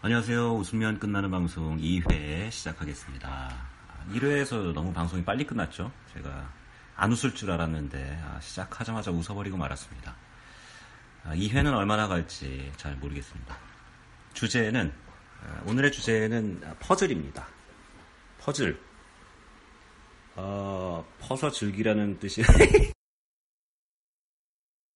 안녕하세요. 웃으면 끝나는 방송 2회 시작하겠습니다. 1회에서 너무 방송이 빨리 끝났죠. 제가 안 웃을 줄 알았는데 아, 시작하자마자 웃어버리고 말았습니다. 아, 2회는 얼마나 갈지 잘 모르겠습니다. 주제는 아, 오늘의 주제는 퍼즐입니다. 퍼즐. 어, 퍼서 즐기라는 뜻이